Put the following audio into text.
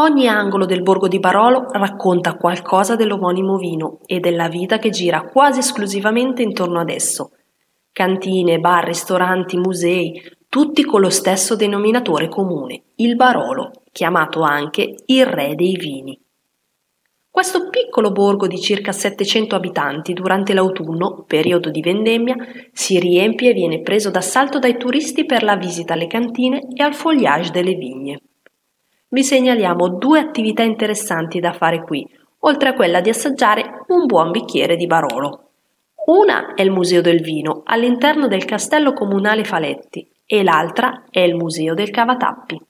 Ogni angolo del borgo di Barolo racconta qualcosa dell'omonimo vino e della vita che gira quasi esclusivamente intorno ad esso. Cantine, bar, ristoranti, musei, tutti con lo stesso denominatore comune, il Barolo, chiamato anche il re dei vini. Questo piccolo borgo di circa 700 abitanti durante l'autunno, periodo di vendemmia, si riempie e viene preso d'assalto dai turisti per la visita alle cantine e al foliage delle vigne vi segnaliamo due attività interessanti da fare qui, oltre a quella di assaggiare un buon bicchiere di Barolo. Una è il Museo del Vino all'interno del Castello Comunale Faletti e l'altra è il Museo del Cavatappi.